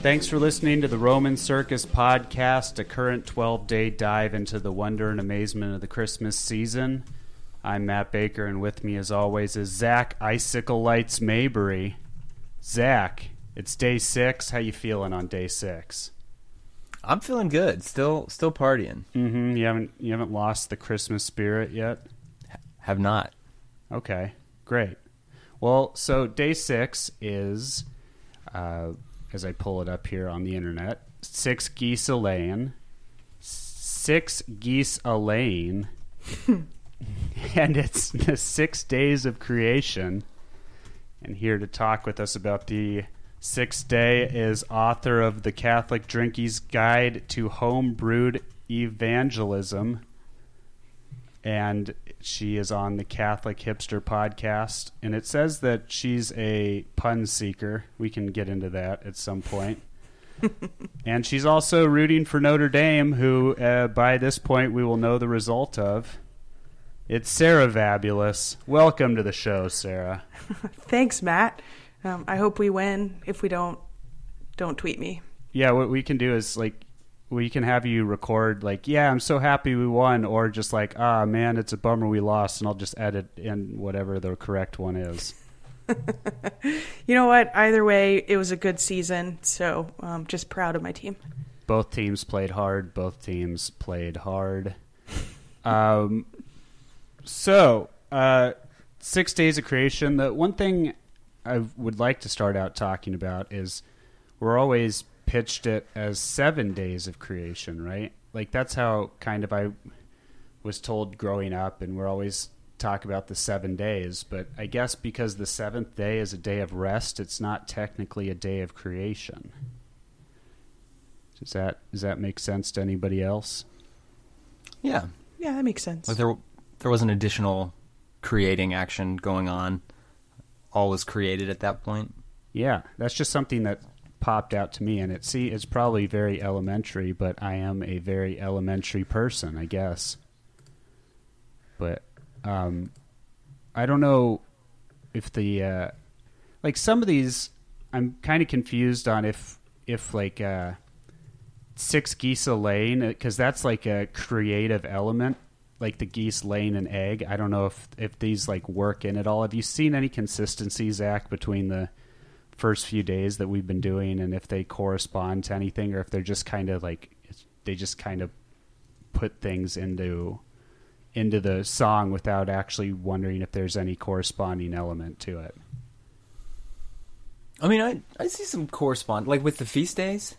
Thanks for listening to the Roman Circus podcast, a current 12 day dive into the wonder and amazement of the Christmas season. I'm Matt Baker, and with me, as always, is Zac Icicle Lights Mabry. Zac, it's day six. How you feeling on day six? I'm feeling good. Still, still partying. Mm-hmm. You haven't you haven't lost the Christmas spirit yet. Have not. Okay, great. Well, so day six is, uh, as I pull it up here on the internet, six geese a laying, six geese a laying, and it's the six days of creation. And here to talk with us about the sixth day is author of the Catholic Drinkie's Guide to Home Brewed Evangelism, and she is on the Catholic Hipster podcast. And it says that she's a pun seeker. We can get into that at some point. and she's also rooting for Notre Dame, who uh, by this point we will know the result of. It's Sarah Vabulas. Welcome to the show, Sarah. Thanks, Matt. Um, I hope we win. If we don't, don't tweet me. Yeah, what we can do is like we can have you record like, yeah, I'm so happy we won, or just like, ah, man, it's a bummer we lost, and I'll just edit in whatever the correct one is. You know what? Either way, it was a good season. So I'm just proud of my team. Both teams played hard. Both teams played hard. Um, so uh, six days of creation. The one thing I would like to start out talking about is we're always pitched it as seven days of creation, right? Like that's how kind of I was told growing up, and we're always talk about the seven days. But I guess because the seventh day is a day of rest, it's not technically a day of creation. Does that does that make sense to anybody else? Yeah, Yeah, that makes sense. like there, there was an additional creating action going on. All was created at that point. Yeah, that's just something that popped out to me, and it see it's probably very elementary, but I am a very elementary person, I guess. But um, I don't know if the uh, like some of these, I'm kind of confused on if if like uh, six geese a laying because that's like a creative element like the geese laying an egg. I don't know if if these like work in at all. Have you seen any consistency, Zac, between the first few days that we've been doing, and if they correspond to anything, or if they're just kind of like they just kind of put things into into the song without actually wondering if there's any corresponding element to it. I mean, I I see some correspond like with the feast days.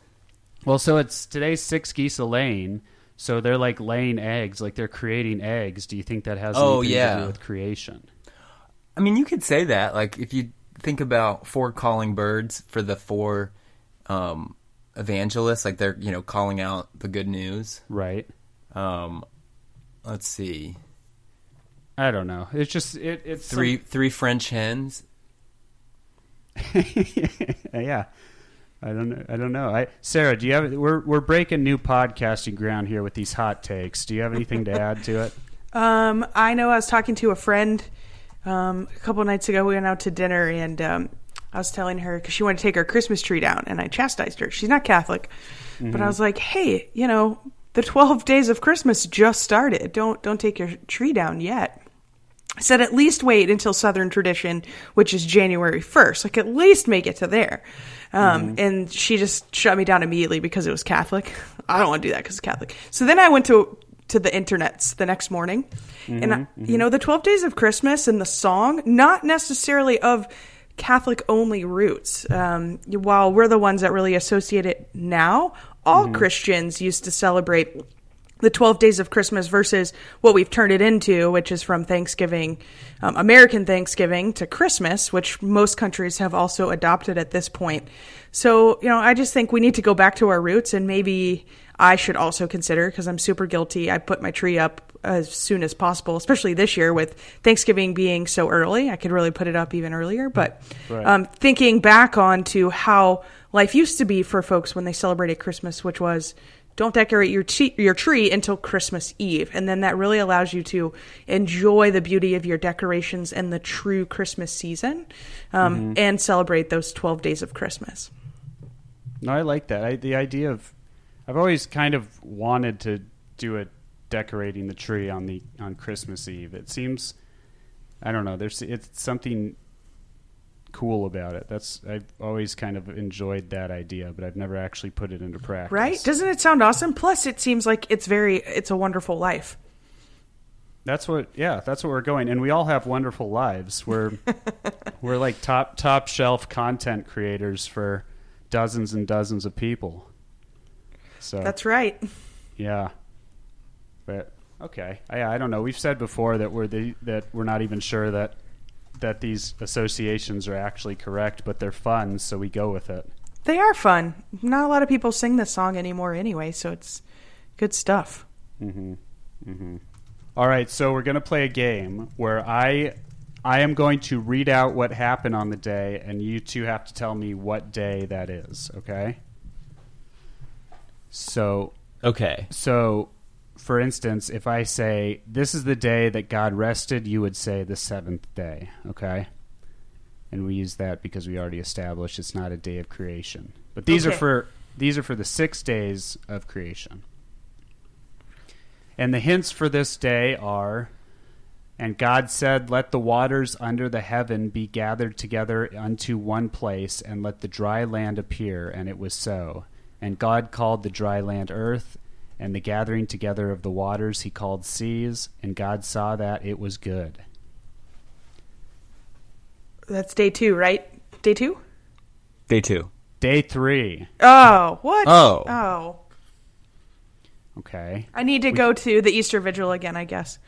Well, so it's today's six geese a laying. So they're like laying eggs, like they're creating eggs. Do you think that has Oh, anything to yeah. do with creation? I mean, you could say that. Like if you think about four calling birds for the four um, evangelists, like they're you know calling out the good news. Right. Um, let's see, I don't know. It's just it, it's some- three three French hens. yeah. I don't know. I don't know. I, Sarah, do you have? We're we're breaking new podcasting ground here with these hot takes. Do you have anything to add to it? Um, I know I was talking to a friend um, a couple nights ago. We went out to dinner, and um, I was telling her because she wanted to take her Christmas tree down, and I chastised her. She's not Catholic, but I was like, "Hey, you know, the twelve days of Christmas just started. Don't don't take your tree down yet." I said at least wait until Southern tradition, which is January 1st. Like at least make it to there. Um, And she just shut me down immediately because it was Catholic. I don't want to do that because it's Catholic. So then I went to to the internets the next morning, and I, you know the Twelve Days of Christmas and the song, not necessarily of Catholic only roots. Um, while we're the ones that really associate it now, all Christians used to celebrate the 12 days of Christmas versus what we've turned it into, which is from Thanksgiving, um, American Thanksgiving to Christmas, which most countries have also adopted at this point. So, you know, I just think we need to go back to our roots and maybe I should also consider, because I'm super guilty, I put my tree up as soon as possible, especially this year with Thanksgiving being so early. I could really put it up even earlier. But Right. um, thinking back on to how life used to be for folks when they celebrated Christmas, which was don't decorate your t- your tree until Christmas Eve, and then that really allows you to enjoy the beauty of your decorations and the true Christmas season, um, and celebrate those twelve days of Christmas. No, I like that. I, the idea of I've always kind of wanted to do a decorating the tree on the on Christmas Eve. It seems I don't know. There's it's something cool about it. That's I've always kind of enjoyed that idea, but I've never actually put it into practice. Right? Doesn't it sound awesome? Plus, it seems like it's very, it's a wonderful life. That's what yeah, that's what we're going. And we all have wonderful lives. We're we're like top top shelf content creators for dozens and dozens of people. So That's right. Yeah. But okay. I I don't know. We've said before that we're the that we're not even sure that that these associations are actually correct, but they're fun, so we go with it. They are fun. Not a lot of people sing this song anymore anyway, so it's good stuff. Mhm. Mhm. All right, so we're going to play a game where I I am going to read out what happened on the day and you two have to tell me what day that is, okay? So Okay. So, for instance, if I say, This is the day that God rested, you would say the seventh day, okay? And we use that because we already established it's not a day of creation. But these are for these are for the six days of creation. And the hints for this day are and God said, Let the waters under the heaven be gathered together unto one place, and let the dry land appear. And it was so. And God called the dry land earth, and the gathering together of the waters he called seas. And God saw that it was good. That's day two, right? Day two? Day two. Day three. Oh, what? Oh. Oh. Okay. I need to go to the Easter Vigil again, I guess.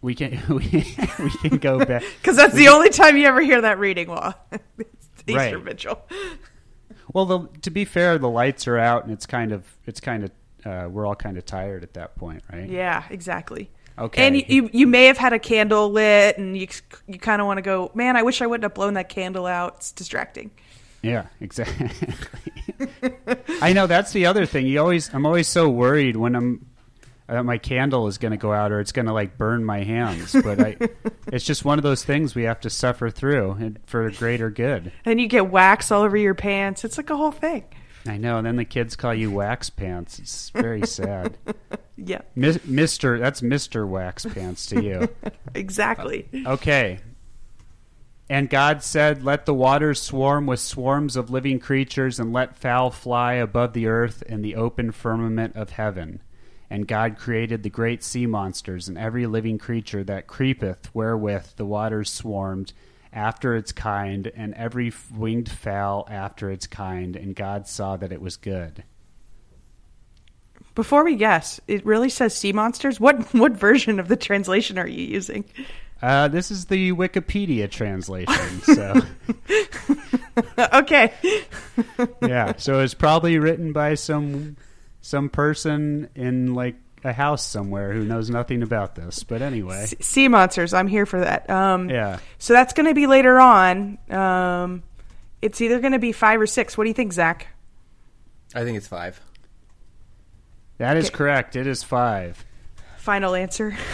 We can we, we can go back. Because that's the only time you ever hear that reading law. it's the Easter Right. Vigil. Well, the, to be fair, the lights are out, and it's kind of it's kind of uh, we're all kind of tired at that point, right? Yeah, exactly. Okay. And you, you, you may have had a candle lit, and you you kind of want to go, man, I wish I wouldn't have blown that candle out. It's distracting. Yeah, exactly. I know that's the other thing. You always, I'm always so worried when I'm that my candle is going to go out or it's going to like burn my hands. But I, it's just one of those things we have to suffer through and for greater good. And you get wax all over your pants. It's like a whole thing. I know. And then the kids call you wax pants. It's very sad, Yeah, Mis- Mister. That's Mister Wax Pants to you. exactly. Okay. And God said, Let the waters swarm with swarms of living creatures, and let fowl fly above the earth in the open firmament of heaven. And God created the great sea monsters, and every living creature that creepeth, wherewith the waters swarmed, after its kind, and every winged fowl after its kind. And God saw that it was good. Before we guess, it really says sea monsters. What what version of the translation are you using? Uh, this is the Wikipedia translation. So. okay. yeah, so it's probably written by some some person in like a house somewhere who knows nothing about this. But anyway, S- sea monsters. I'm here for that. Um, yeah, So that's going to be later on. Um, it's either going to be five or six. What do you think, Zac? I think it's five. that is Okay. correct. It is five. Final answer.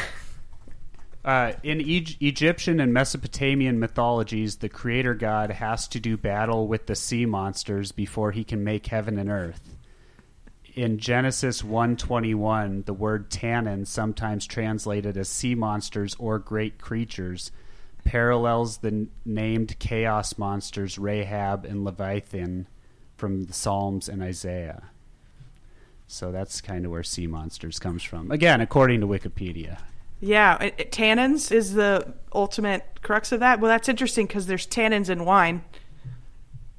Uh, in e- Egyptian and Mesopotamian mythologies, the creator god has to do battle with the sea monsters before he can make heaven and earth. In Genesis 121, the word tannin, sometimes translated as sea monsters or great creatures, parallels the n- named chaos monsters Rahab and Leviathan from the Psalms and Isaiah. So that's kind of where sea monsters comes from. Again, according to Wikipedia. Yeah, it, it- tannins is the ultimate crux of that. Well, that's interesting because there's tannins in wine.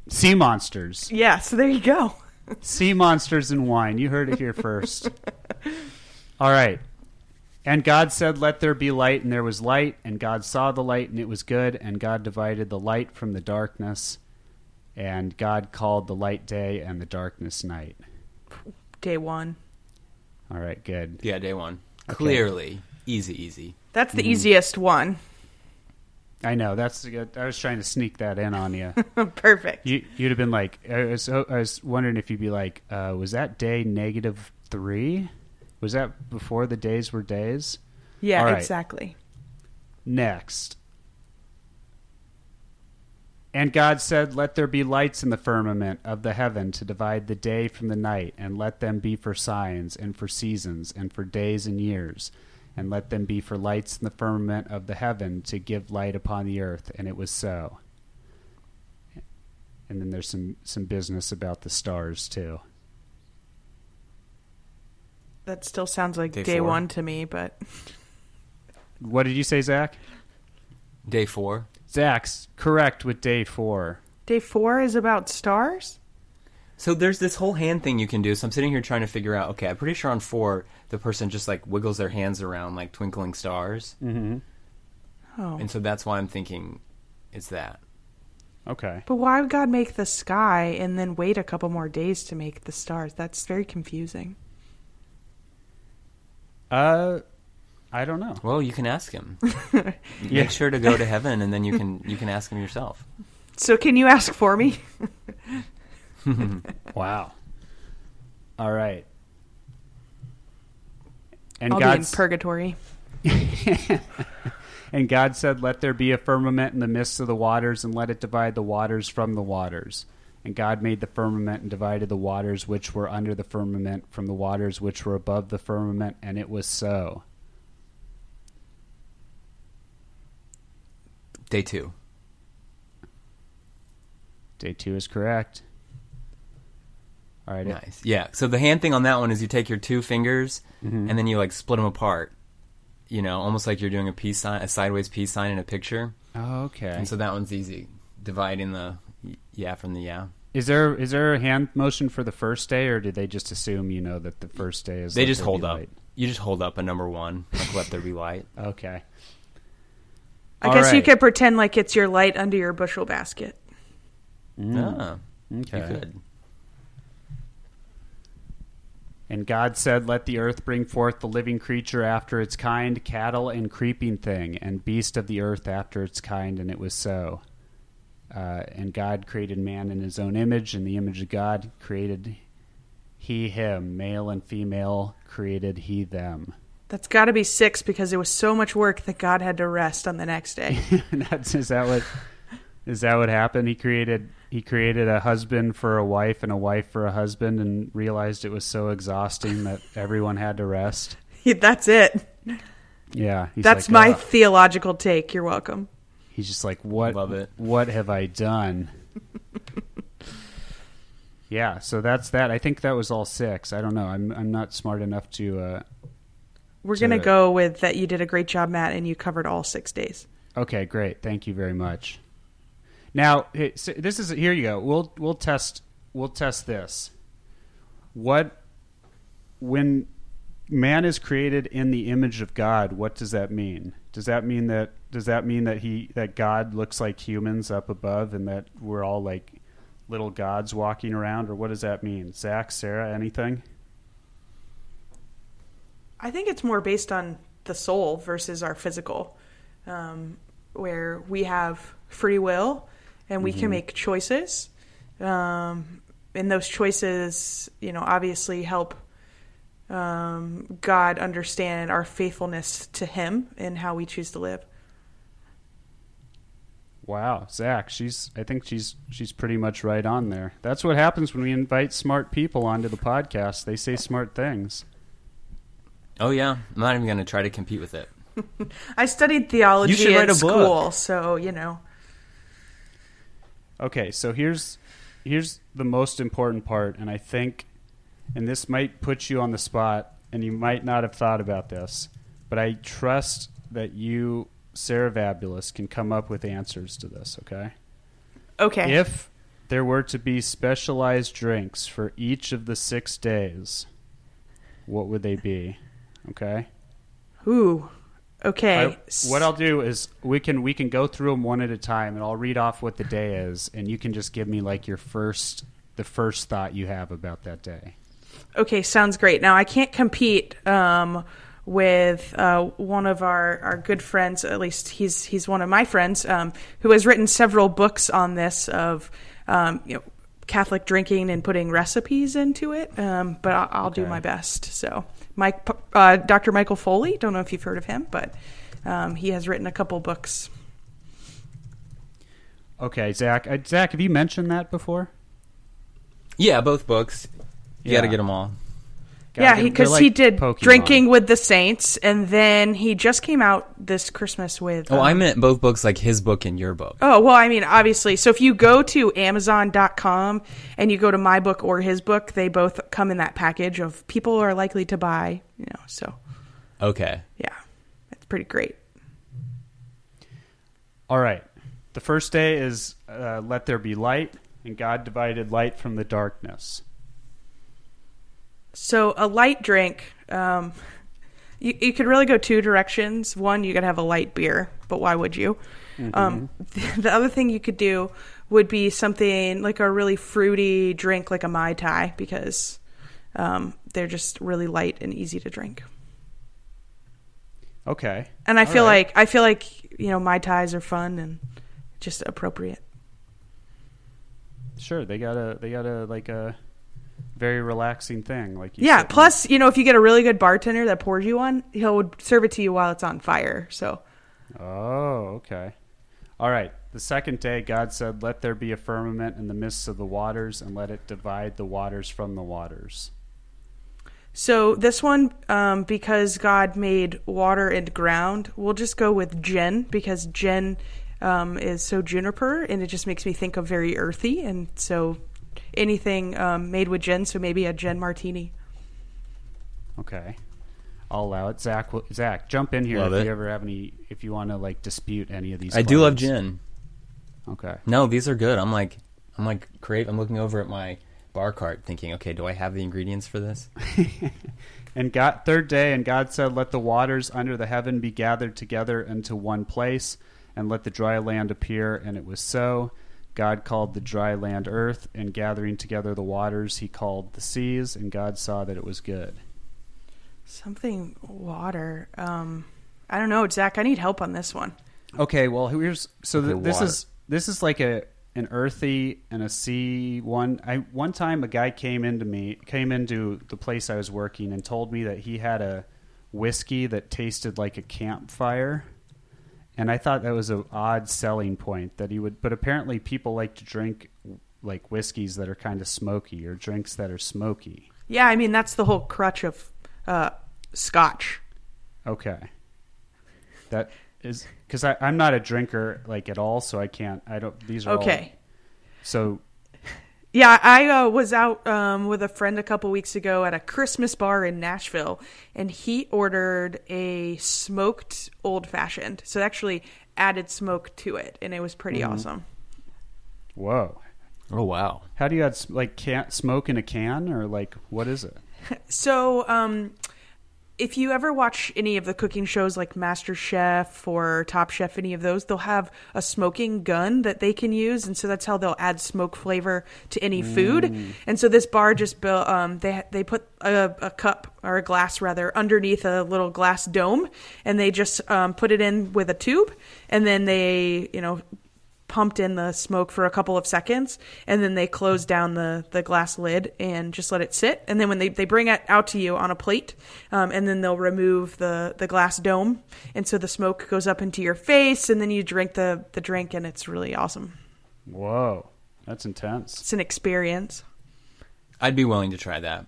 Sea monsters. Yeah, so there you go. Sea monsters and wine. You heard it here first. All right. And God said, Let there be light, and there was light. And God saw the light, and it was good. And God divided the light from the darkness. And God called the light day and the darkness night. Day one. All right, good. Yeah, day one. Clearly, easy, easy. That's the mm-hmm. easiest one. I know. That's good. I was trying to sneak that in on you. Perfect. you you'd have been like, I was, I was wondering if you'd be like, uh, was that day negative three? Was that before the days were days? Yeah, right. exactly. Next. And God said, Let there be lights in the firmament of the heaven to divide the day from the night, and let them be for signs, and for seasons, and for days and years. And let them be for lights in the firmament of the heaven to give light upon the earth. And it was so. And then there's some, some business about the stars, too. That still sounds like Day day, one to me, but What did you say, Zac? Day four. Zac's correct with day four. day four is about stars. So there's this whole hand thing you can do. So I'm sitting here trying to figure out. Okay, I'm pretty sure on four, the person just like wiggles their hands around like twinkling stars, Mm-hmm. Oh, and so that's why I'm thinking it's that. Okay. but why would God make the sky and then wait a couple more days to make the stars? That's very confusing. Uh, I don't know. Well, you can ask him. Yeah. Make sure to go to heaven, and then you can you can ask him yourself. So can you ask for me? Wow. All right. And I'll be in God purgatory. and God said, "Let there be a firmament in the midst of the waters, and let it divide the waters from the waters." And God made the firmament and divided the waters which were under the firmament from the waters which were above the firmament, and it was so. Day two. Day two is correct. All right. Nice. Yeah. So the hand thing on that one is you take your two fingers Mhm. and then you like split them apart. You know, almost like you're doing a peace sign, a sideways peace sign in a picture. Oh, okay. And so that one's easy. Dividing the yeah from the yeah. Is there is there a hand motion for the first day, or did they just assume you know that the first day is? They just hold up. light? You just hold up a number one, like let there be light. Okay. I All guess you could pretend like it's your light under your bushel basket. Ah, Okay. you could. And God said, Let the earth bring forth the living creature after its kind, cattle and creeping thing, and beast of the earth after its kind, and it was so. Uh, and God created man in his own image, in the image of God created he him, male and female created he them. That's got to be six because it was so much work that God had to rest on the next day. That's is that what is that what happened? He created he created a husband for a wife and a wife for a husband, and realized it was so exhausting that everyone had to rest. That's it. Yeah, That's like, my "Ugh." theological take. You're welcome. He's just like, what? Love it. What have I done? yeah, so that's that. I think that was all six. I don't know. I'm I'm not smart enough to. Uh, We're To- going to go with that you did a great job, Matt, and you covered all six days. okay, great. Thank you very much. Now, this is here. You go. We'll we'll test we'll test this. What when man is created in the image of God? What does that mean? Does that mean that does that mean that he that God looks like humans up above, and that we're all like little gods walking around, or what does that mean? Zac, Sarah, anything? I think it's more based on the soul versus our physical, um, where we have free will and we can make choices. Um, and those choices, you know, obviously help um, God understand our faithfulness to Him and how we choose to live. Wow, Zac, she's I think she's she's pretty much right on there. That's what happens when we invite smart people onto the podcast. They say smart things. Oh yeah, I'm not even going to try to compete with it. I studied theology You should in write a book. school, so you know. Okay, so here's here's the most important part, and I think, and this might put you on the spot, and you might not have thought about this, but I trust that you, Sarah Vabulas, can come up with answers to this. Okay. Okay. If there were to be specialized drinks for each of the six days, what would they be? Okay. Ooh. Okay. I, what I'll do is we can we can go through them one at a time, and I'll read off what the day is, and you can just give me like your first the first thought you have about that day. Okay, sounds great. Now I can't compete um, with uh, one of our, our good friends. At least he's he's one of my friends um, who has written several books on this of um, you know Catholic drinking and putting recipes into it. Um, but I'll, I'll do my best. So, Mike, uh, Dr. Michael Foley. Don't know if you've heard of him, but um, he has written a couple books. Okay, Zac. Uh, Zac, have you mentioned that before? Yeah, both books. You got to get them all. Gotta yeah, because they're he did Pokemon. Drinking with the Saints, and then he just came out this Christmas with. Oh, um, I meant both books, like his book and your book. Oh, well, I mean, obviously. So if you go to Amazon.com and you go to my book or his book, they both come in that package of people are likely to buy, you know, so Okay. yeah, it's pretty great. All right. The first day is uh, let there be light, and God divided light from the darkness. So a light drink, um, you, you could really go two directions. One, you could have a light beer, but why would you? Um, the other thing you could do would be something like a really fruity drink, like a mai tai, because um, they're just really light and easy to drink. Okay. And I All feel right. like I feel like you know mai tais are fun and just appropriate. Sure, they got a they got a like a very relaxing thing. Like you Yeah. Plus, you know, if you get a really good bartender that pours you one, he'll serve it to you while it's on fire. So Oh, okay. All right. The second day, God said, "Let there be a firmament in the midst of the waters, and let it divide the waters from the waters." So this one, um, because God made water and ground, we'll just go with gin because gin um, is so juniper, and it just makes me think of very earthy, and so anything um, made with gin. So maybe a gin martini. Okay. I'll allow it. Zac, Zac, jump in here Love if it. you ever have any. If you want to like dispute any of these. I do love gin. Okay. No, these are good. I'm like, I'm like, crave. I'm looking over at my bar cart, thinking, okay, do I have the ingredients for this? And God, third day, and God said, Let the waters under the heaven be gathered together into one place, and let the dry land appear. And it was so. God called the dry land earth, and gathering together the waters, he called the seas, and God saw that it was good. Something water. Um, I don't know, Zac. I need help on this one. Okay, well, here's so th- Okay, this is this is like a an earthy and a sea one. I one time a guy came into me came into the place I was working and told me that he had a whiskey that tasted like a campfire, and I thought that was an odd selling point that he would. But apparently, people like to drink like whiskeys that are kind of smoky or drinks that are smoky. Yeah, I mean that's the whole crutch of uh, Scotch. Okay, that is because I'm not a drinker like at all, so I can't. I don't. These are all- Okay. So Yeah, I uh, was out um, with a friend a couple weeks ago at a Christmas bar in Nashville, and he ordered a smoked old fashioned. So actually added smoke to it, and it was pretty awesome. whoa, Oh wow. how do you add like can smoke in a can or like what is it? So, um, if you ever watch any of the cooking shows like Master Chef or Top Chef, any of those, they'll have a smoking gun that they can use, and so that's how they'll add smoke flavor to any food. And so this bar just built, um, they they put a, a cup or a glass rather underneath a little glass dome, and they just um, put it in with a tube, and then they you know pumped in the smoke for a couple of seconds and then they close down the, the glass lid and just let it sit. And then when they, they bring it out to you on a plate um, and then they'll remove the, the glass dome. And so the smoke goes up into your face and then you drink the, the drink and it's really awesome. Whoa, that's intense. it's an experience. I'd be willing to try that.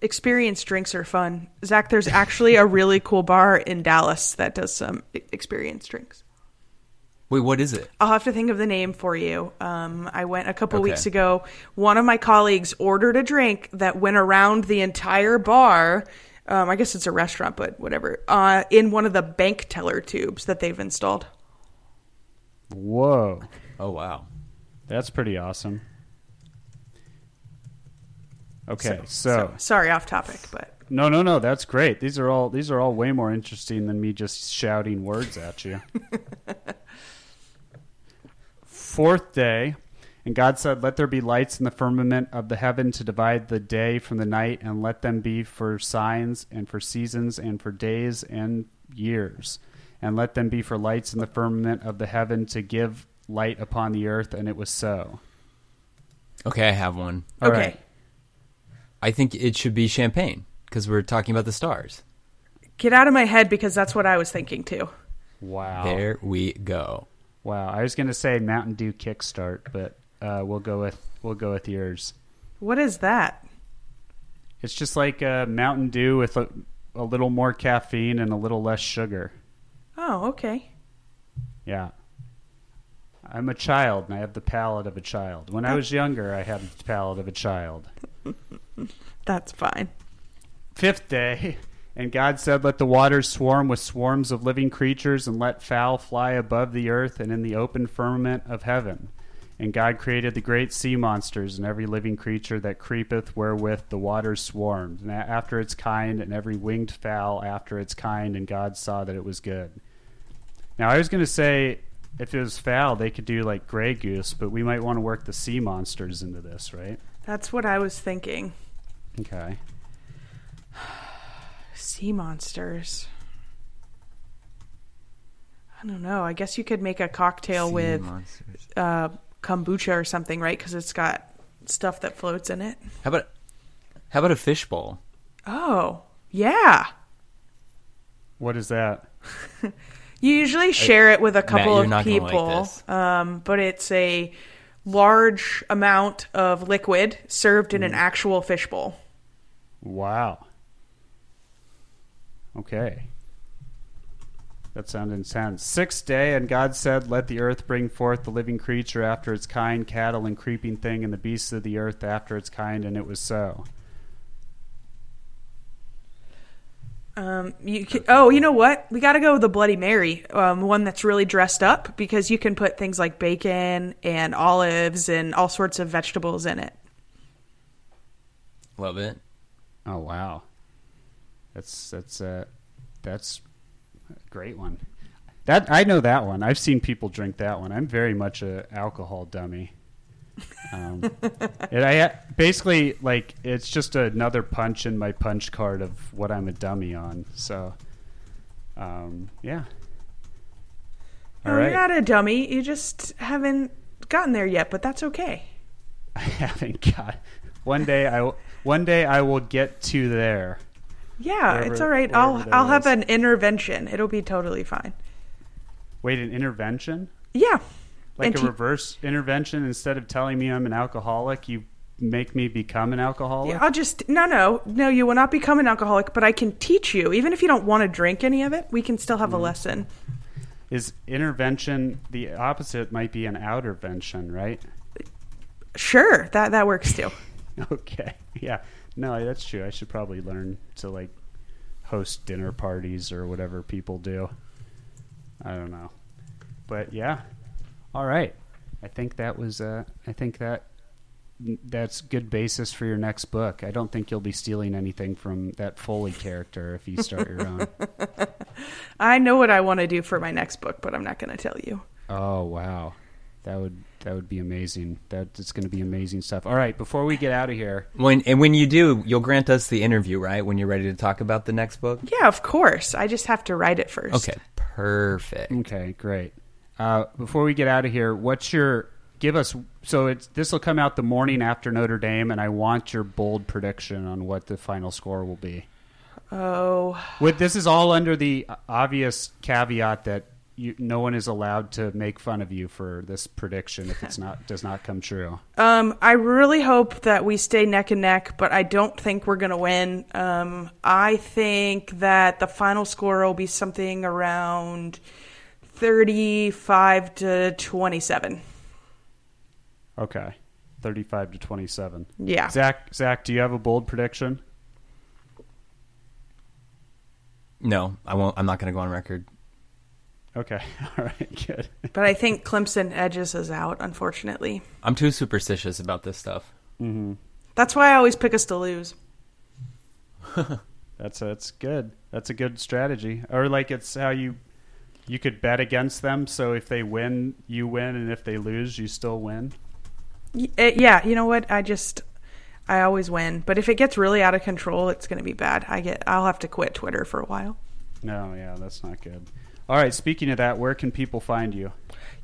experience drinks are fun. Zac there's actually a really cool bar in dallas that does some experience drinks Wait, what is it? I'll have to think of the name for you. Um, I went a couple Okay. weeks ago. One of my colleagues ordered a drink that went around the entire bar. Um, I guess it's a restaurant, but whatever. Uh, in one of the bank teller tubes that they've installed. Whoa, Oh wow. that's pretty awesome. Okay, so, sorry, off topic, but no, no, no, that's great. These are all these are all way more interesting than me just shouting words at you. Fourth day, and God said, "Let there be lights in the firmament of the heaven to divide the day from the night, and let them be for signs and for seasons and for days and years, and let them be for lights in the firmament of the heaven to give light upon the earth." And it was so. Okay, I have one. All okay. right. I think it should be champagne because we're talking about the stars. Get out of my head because that's what I was thinking too. Wow. There we go. Wow, I was going to say Mountain Dew Kickstart, but uh, we'll go with we'll go with yours. What is that? It's just like uh, Mountain Dew with a, a little more caffeine and a little less sugar. Oh, okay. Yeah. I'm a child and I have the palate of a child. When I was younger, I had the palate of a child. That's fine. Fifth day, and God said, Let the waters swarm with swarms of living creatures, and let fowl fly above the earth and in the open firmament of heaven. And God created the great sea monsters and every living creature that creepeth wherewith the waters swarmed, and after its kind, and every winged fowl after its kind, and God saw that it was good. Now, I was going to say, if it was fowl, they could do like Grey Goose, but we might want to work the sea monsters into this, right? That's what I was thinking. Okay. Sea monsters. I don't know. I guess you could make a cocktail Sea with monsters. uh, kombucha or something, right? Because it's got stuff that floats in it. How about how about a fishbowl? Oh, yeah. What is that? You usually share it with a couple you're of not gonna like people, um, but it's a large amount of liquid served in an actual fishbowl. Wow. Okay. That sounds intense. Sixth day, and God said, Let the earth bring forth the living creature after its kind, cattle and creeping thing, and the beasts of the earth after its kind, and it was so. Um, you can, oh, you know what? We got to go with the Bloody Mary, um, one that's really dressed up because you can put things like bacon and olives and all sorts of vegetables in it. Love it. Oh wow. That's that's uh that's a great one. That I know that one. I've seen people drink that one. I'm very much a alcohol dummy. Um, and I basically like it's just another punch in my punch card of what I'm a dummy on. So, um, yeah. All no, right. you're not a dummy. You just haven't gotten there yet, but that's okay. I haven't got. One day I one day I will get to there. Yeah, Wherever- it's all right. I'll I'll have an intervention. It'll be totally fine. Wait, an intervention? Yeah. Like And a reverse intervention instead of telling me I'm an alcoholic, you make me become an alcoholic? I'll just no, no, no. You will not become an alcoholic, but I can teach you. Even if you don't want to drink any of it, we can still have a mm. lesson. Is intervention the opposite might be an outervention, right? Sure, that that works too. Okay. Yeah. No, that's true. I should probably learn to like host dinner parties or whatever people do. I don't know. But yeah. All right. I think that was uh I think that that's good basis for your next book. I don't think you'll be stealing anything from that Foley character if you start your own. I know what I want to do for my next book, but I'm not going to tell you. Oh wow, that would that would be amazing. That it's going to be amazing stuff. All right, before we get out of here, When and when you do, you'll grant us the interview, right? When you're ready to talk about the next book. Yeah, of course. I just have to write it first. Okay, perfect. okay, great. Uh, before we get out of here, what's your give us? So it's this will come out the morning after Notre Dame, and I want your bold prediction on what the final score will be. Oh, With this is all under the obvious caveat that you, no one is allowed to make fun of you for this prediction if it's not does not come true. um, I really hope that we stay neck and neck, but I don't think we're going to win. Um, I think that the final score will be something around 35 to 27. Okay, thirty-five to twenty-seven. Yeah. Zac, Zac, do you have a bold prediction? No, I won't. I'm not going to go on record. Okay, all right, good. But I think Clemson edges us out, unfortunately. I'm too superstitious about this stuff. That's why I always pick us to lose. That's that's good. That's a good strategy. Or like it's how you you could bet against them. So if they win, you win, and if they lose, you still win. Uh, yeah, you know what? I just I always win, but if it gets really out of control, it's going to be bad. I get I'll have to quit Twitter for a while. No, yeah, that's not good. All right. Speaking of that, where can people find you?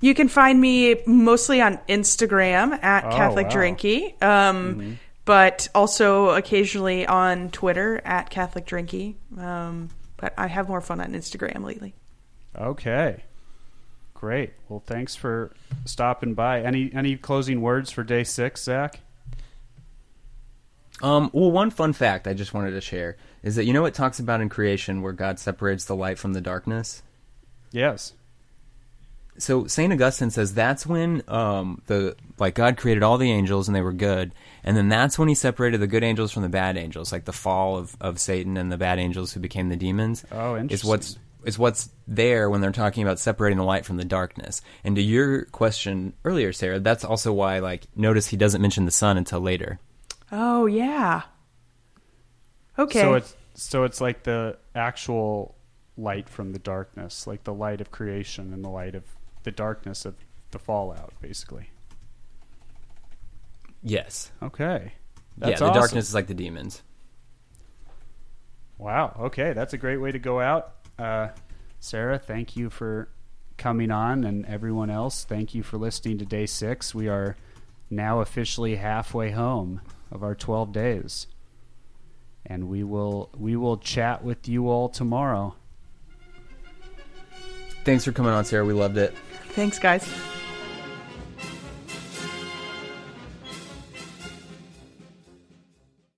You can find me mostly on Instagram at Oh, Catholic wow. Drinkie, um, but also occasionally on Twitter at Catholic Drinkie. Um, but I have more fun on Instagram lately. Okay. Great. Well, thanks for stopping by. Any any closing words for day six, Zac? Um, well, one fun fact I just wanted to share is that you know it talks about in creation where God separates the light from the darkness. Yes. So Saint Augustine says that's when um, the like God created all the angels and they were good, and then that's when He separated the good angels from the bad angels, like the fall of, of Satan and the bad angels who became the demons. Oh, interesting. Is what's is what's there when they're talking about separating the light from the darkness. And to your question earlier, Sarah, that's also why like notice He doesn't mention the sun until later. Oh yeah. Okay. So it's so it's like the actual light from the darkness, like the light of creation and the light of the darkness of the fallout, basically. Yes. Okay. yeah, the awesome. darkness is like the demons. Wow. Okay, that's a great way to go out. Uh, Sarah, thank you for coming on, and everyone else, thank you for listening to day six. We are now officially halfway home of our twelve days, and we will we will chat with you all tomorrow. Thanks for coming on, Sarah. We loved it. Thanks, guys.